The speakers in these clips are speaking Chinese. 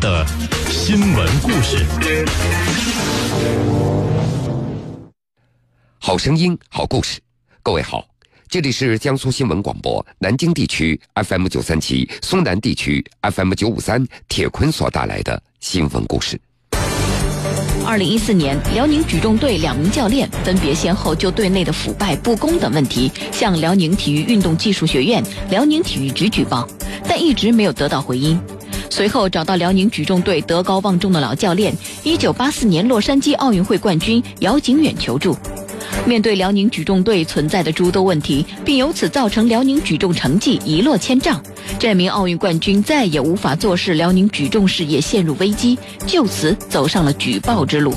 的新闻故事。好声音，好故事。各位好，这里是江苏新闻广播南京地区 FM 九三七、苏南地区 FM 九五三铁坤所带来的新闻故事。二零一四年，辽宁举重队两名教练分别先后就队内的腐败不公等问题向辽宁体育运动技术学院、辽宁体育局举报，但一直没有得到回音。随后找到辽宁举重队德高望重的老教练，一九八四年洛杉矶奥运会冠军姚景远求助。面对辽宁举重队存在的诸多问题，并由此造成辽宁举重成绩一落千丈，这名奥运冠军再也无法坐视辽宁举重事业陷入危机，就此走上了举报之路。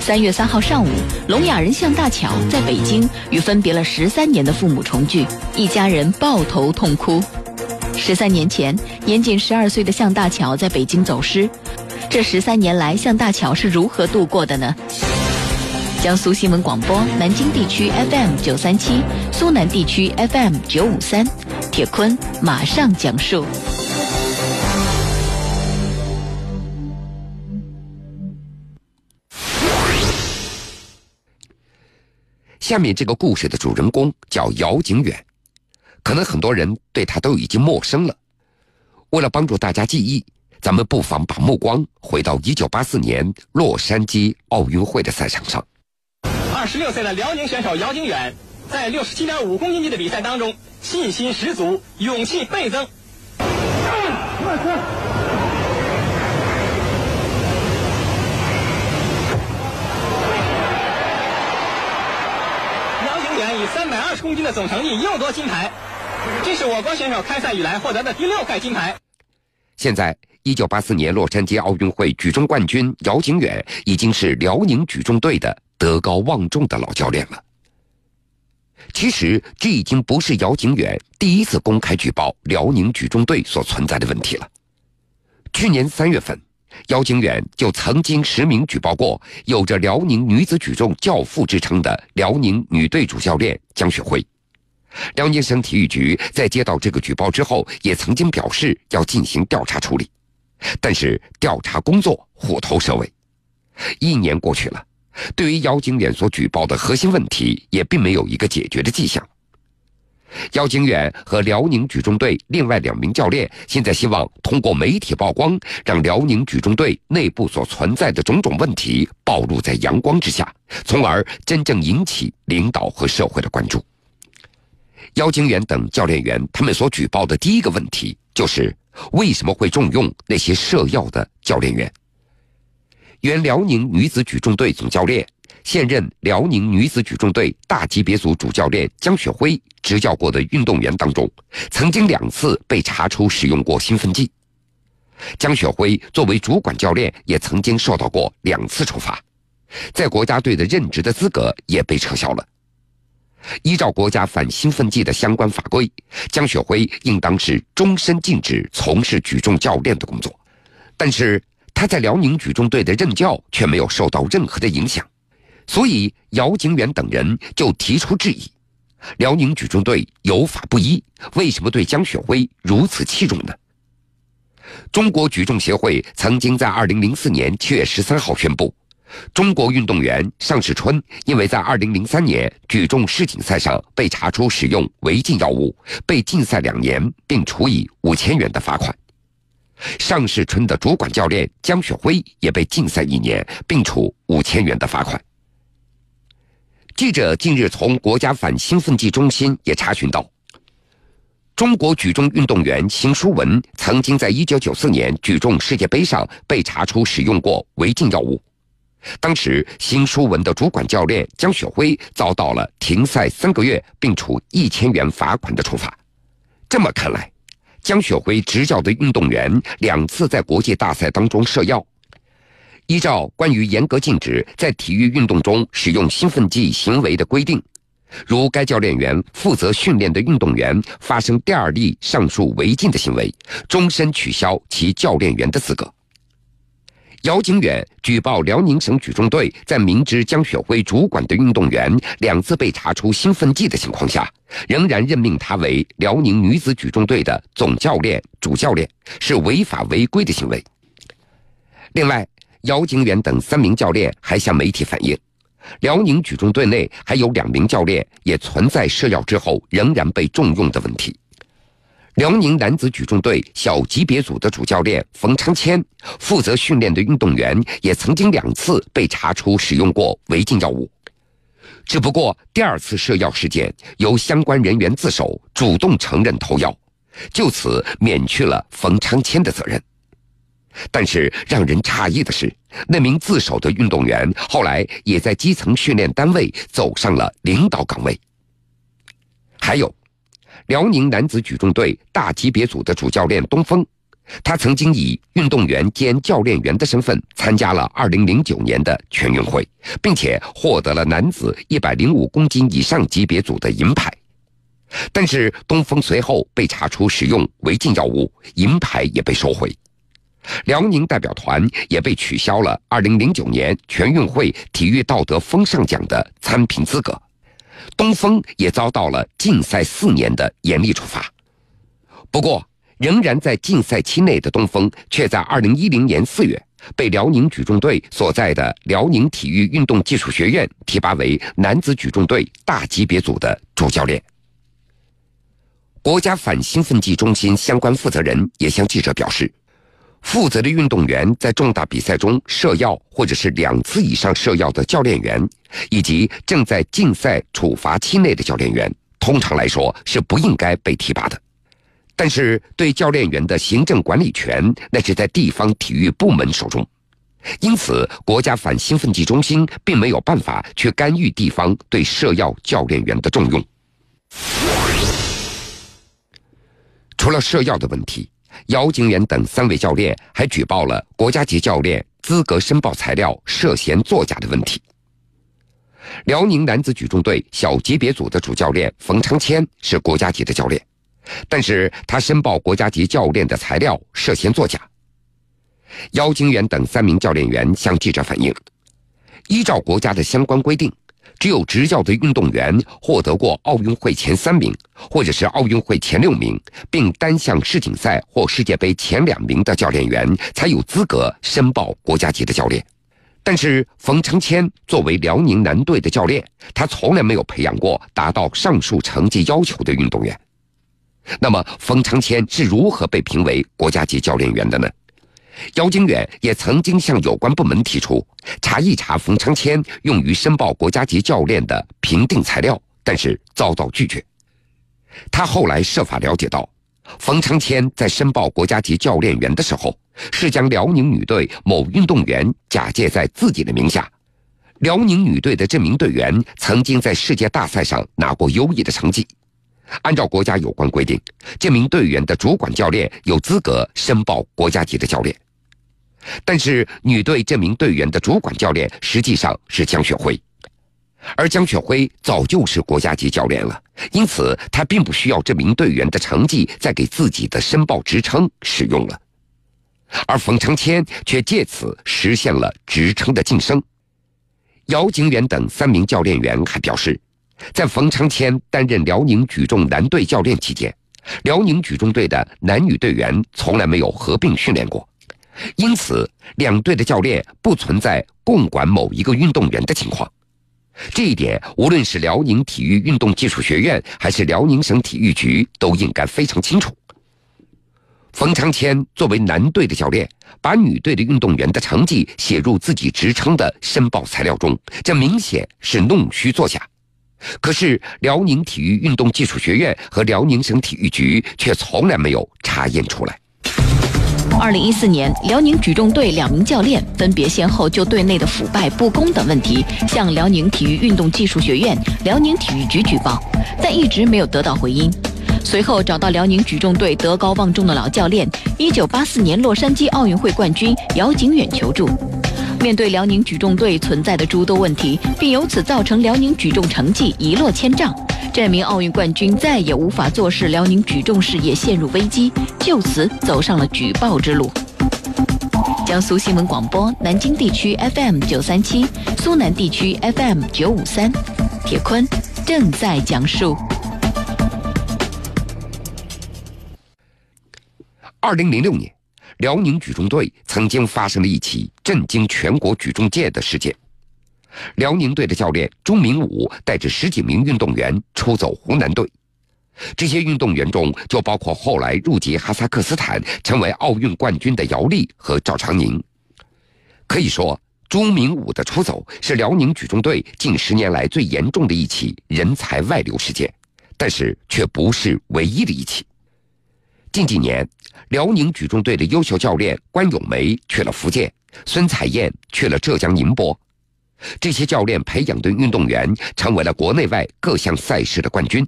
三月三号上午，聋哑人向大巧在北京与分别了十三年的父母重聚，一家人抱头痛哭。十三年前，年仅十二岁的向大巧在北京走失，这十三年来，向大巧是如何度过的呢？江苏新闻广播南京地区 FM 九三七，苏南地区 FM 九五三，铁坤马上讲述。下面这个故事的主人公叫姚景远，可能很多人对他都已经陌生了。为了帮助大家记忆，咱们不妨把目光回到一九八四年洛杉矶奥运会的赛场上。二十六岁的辽宁选手姚景远，在六十七点五公斤级的比赛当中，信心十足，勇气倍增。姚景远以三百二十公斤的总成绩又夺金牌，这是我国选手开赛以来获得的第六块金牌。现在，一九八四年洛杉矶奥运会举重冠军姚景远已经是辽宁举重队的德高望重的老教练了。其实，这已经不是姚景远第一次公开举报辽宁举重队所存在的问题了。去年三月份，姚景远就曾经实名举报过有着“辽宁女子举重教父”之称的辽宁女队主教练江雪辉。辽宁省体育局在接到这个举报之后，也曾经表示要进行调查处理，但是调查工作虎头蛇尾。一年过去了，对于姚景远所举报的核心问题，也并没有一个解决的迹象。姚景远和辽宁举重队另外两名教练现在希望通过媒体曝光，让辽宁举重队内部所存在的种种问题暴露在阳光之下，从而真正引起领导和社会的关注。姚景远等教练员他们所举报的第一个问题就是为什么会重用那些涉药的教练员？原辽宁女子举重队总教练、现任辽宁女子举重队大级别组主教练江雪辉执教过的运动员当中，曾经两次被查出使用过兴奋剂。江雪辉作为主管教练，也曾经受到过两次处罚，在国家队的任职的资格也被撤销了。依照国家反兴奋剂的相关法规，江雪辉应当是终身禁止从事举重教练的工作。但是他在辽宁举重队的任教却没有受到任何的影响，所以姚景远等人就提出质疑：辽宁举重队有法不依，为什么对江雪辉如此器重呢？中国举重协会曾经在二零零四年七月十三号宣布。中国运动员尚世春因为在2003年举重世锦赛上被查出使用违禁药物，被禁赛两年，并处以五千元的罚款。尚世春的主管教练江雪辉也被禁赛一年，并处五千元的罚款。记者近日从国家反兴奋剂中心也查询到，中国举重运动员邢书文曾经在1994年举重世界杯上被查出使用过违禁药物。当时，邢书文的主管教练江雪辉遭到了停赛三个月，并处一千元罚款的处罚。这么看来，江雪辉执教的运动员两次在国际大赛当中涉药。依照关于严格禁止在体育运动中使用兴奋剂行为的规定，如该教练员负责训练的运动员发生第二例上述违禁的行为，终身取消其教练员的资格。姚景远举报辽宁省举重队在明知江雪辉主管的运动员两次被查出兴奋剂的情况下，仍然任命他为辽宁女子举重队的总教练、主教练，是违法违规的行为。另外，姚景远等三名教练还向媒体反映，辽宁举重队内还有两名教练也存在涉药之后仍然被重用的问题。辽宁男子举重队小级别组的主教练冯昌谦，负责训练的运动员也曾经两次被查出使用过违禁药物，只不过第二次涉药事件由相关人员自首，主动承认投药，就此免去了冯昌谦的责任。但是让人诧异的是，那名自首的运动员后来也在基层训练单位走上了领导岗位。还有。辽宁男子举重队大级别组的主教练东风，他曾经以运动员兼教练员的身份参加了2009年的全运会，并且获得了男子105公斤以上级别组的银牌。但是东风随后被查出使用违禁药物，银牌也被收回，辽宁代表团也被取消了2009年全运会体育道德风尚奖的参评资格。东风也遭到了禁赛四年的严厉处罚，不过仍然在禁赛期内的东风，却在二零一零年四月被辽宁举重队所在的辽宁体育运动技术学院提拔为男子举重队大级别组的主教练。国家反兴奋剂中心相关负责人也向记者表示。负责的运动员在重大比赛中涉药，或者是两次以上涉药的教练员，以及正在禁赛处罚期内的教练员，通常来说是不应该被提拔的。但是，对教练员的行政管理权，那是在地方体育部门手中，因此，国家反兴奋剂中心并没有办法去干预地方对涉药教练员的重用。除了涉药的问题。姚景远等三位教练还举报了国家级教练资格申报材料涉嫌作假的问题。辽宁男子举重队小级别组的主教练冯长谦是国家级的教练，但是他申报国家级教练的材料涉嫌作假。姚景远等三名教练员向记者反映，依照国家的相关规定。只有执教的运动员获得过奥运会前三名，或者是奥运会前六名，并单项世锦赛或世界杯前两名的教练员，才有资格申报国家级的教练。但是冯承谦作为辽宁男队的教练，他从来没有培养过达到上述成绩要求的运动员。那么，冯承谦是如何被评为国家级教练员的呢？姚景远也曾经向有关部门提出查一查冯昌谦用于申报国家级教练的评定材料，但是遭到拒绝。他后来设法了解到，冯昌谦在申报国家级教练员的时候，是将辽宁女队某运动员假借在自己的名下。辽宁女队的这名队员曾经在世界大赛上拿过优异的成绩，按照国家有关规定，这名队员的主管教练有资格申报国家级的教练。但是，女队这名队员的主管教练实际上是江雪辉，而江雪辉早就是国家级教练了，因此他并不需要这名队员的成绩再给自己的申报职称使用了。而冯长谦却借此实现了职称的晋升。姚景远等三名教练员还表示，在冯长谦担任辽宁举重男队教练期间，辽宁举重队的男女队员从来没有合并训练过。因此，两队的教练不存在共管某一个运动员的情况。这一点，无论是辽宁体育运动技术学院还是辽宁省体育局，都应该非常清楚。冯长谦作为男队的教练，把女队的运动员的成绩写入自己职称的申报材料中，这明显是弄虚作假。可是，辽宁体育运动技术学院和辽宁省体育局却从来没有查验出来。二零一四年，辽宁举重队两名教练分别先后就队内的腐败不公等问题向辽宁体育运动技术学院、辽宁体育局举报，但一直没有得到回音。随后找到辽宁举重队德高望重的老教练，一九八四年洛杉矶奥运会冠军姚景远求助。面对辽宁举重队存在的诸多问题，并由此造成辽宁举重成绩一落千丈。这名奥运冠军再也无法坐视辽宁举重事业陷入危机，就此走上了举报之路。江苏新闻广播南京地区 FM 九三七，苏南地区 FM 九五三。铁坤正在讲述。二零零六年，辽宁举重队曾经发生了一起震惊全国举重界的事件。辽宁队的教练钟明武带着十几名运动员出走湖南队，这些运动员中就包括后来入籍哈萨克斯坦、成为奥运冠军的姚丽和赵长宁。可以说，钟明武的出走是辽宁举重队近十年来最严重的一起人才外流事件，但是却不是唯一的一起。近几年，辽宁举重队的优秀教练关咏梅去了福建，孙彩燕去了浙江宁波。这些教练培养的运动员成为了国内外各项赛事的冠军，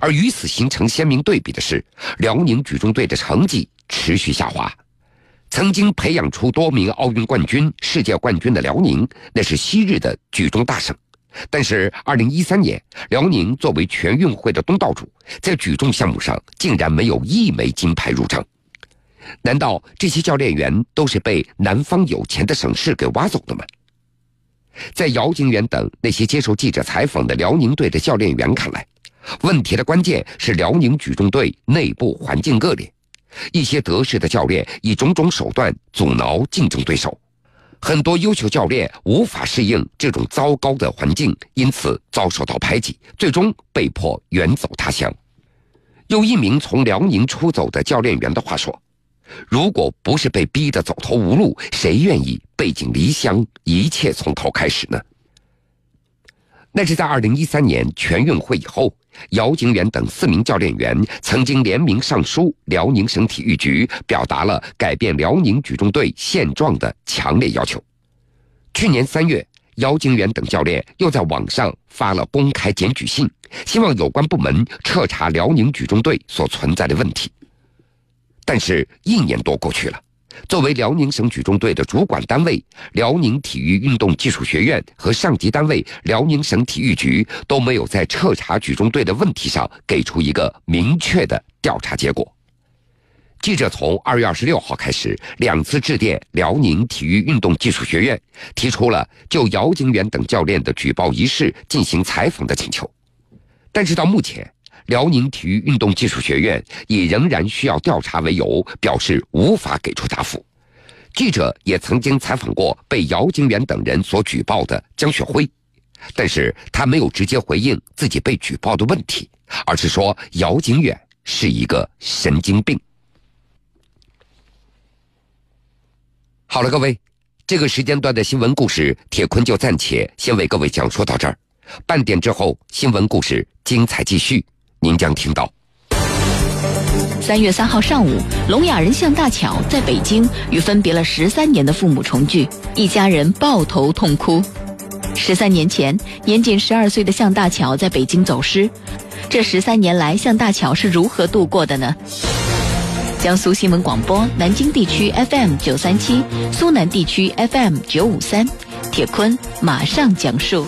而与此形成鲜明对比的是，辽宁举重队的成绩持续下滑。曾经培养出多名奥运冠军、世界冠军的辽宁，那是昔日的举重大省。但是，二零一三年，辽宁作为全运会的东道主，在举重项目上竟然没有一枚金牌入账。难道这些教练员都是被南方有钱的省市给挖走的吗？在姚景远等那些接受记者采访的辽宁队的教练员看来，问题的关键是辽宁举重队内部环境恶劣，一些得势的教练以种种手段阻挠竞争对手，很多优秀教练无法适应这种糟糕的环境，因此遭受到排挤，最终被迫远走他乡。有一名从辽宁出走的教练员的话说。如果不是被逼得走投无路，谁愿意背井离乡，一切从头开始呢？那是在二零一三年全运会以后，姚景远等四名教练员曾经联名上书辽宁省体育局，表达了改变辽宁举重队现状的强烈要求。去年三月，姚景远等教练又在网上发了公开检举信，希望有关部门彻查辽宁举重队所存在的问题。但是，一年多过去了，作为辽宁省举重队的主管单位，辽宁体育运动技术学院和上级单位辽宁省体育局都没有在彻查举重队的问题上给出一个明确的调查结果。记者从二月二十六号开始两次致电辽宁体育运动技术学院，提出了就姚景远等教练的举报一事进行采访的请求，但是到目前。辽宁体育运动技术学院以仍然需要调查为由，表示无法给出答复。记者也曾经采访过被姚景远等人所举报的江雪辉，但是他没有直接回应自己被举报的问题，而是说姚景远是一个神经病。好了，各位，这个时间段的新闻故事，铁坤就暂且先为各位讲述到这儿。半点之后，新闻故事精彩继续。您将听到。三月三号上午，聋哑人向大巧在北京与分别了十三年的父母重聚，一家人抱头痛哭。十三年前，年仅十二岁的向大巧在北京走失，这十三年来，向大巧是如何度过的呢？江苏新闻广播南京地区 FM 九三七，苏南地区 FM 九五三，铁坤马上讲述。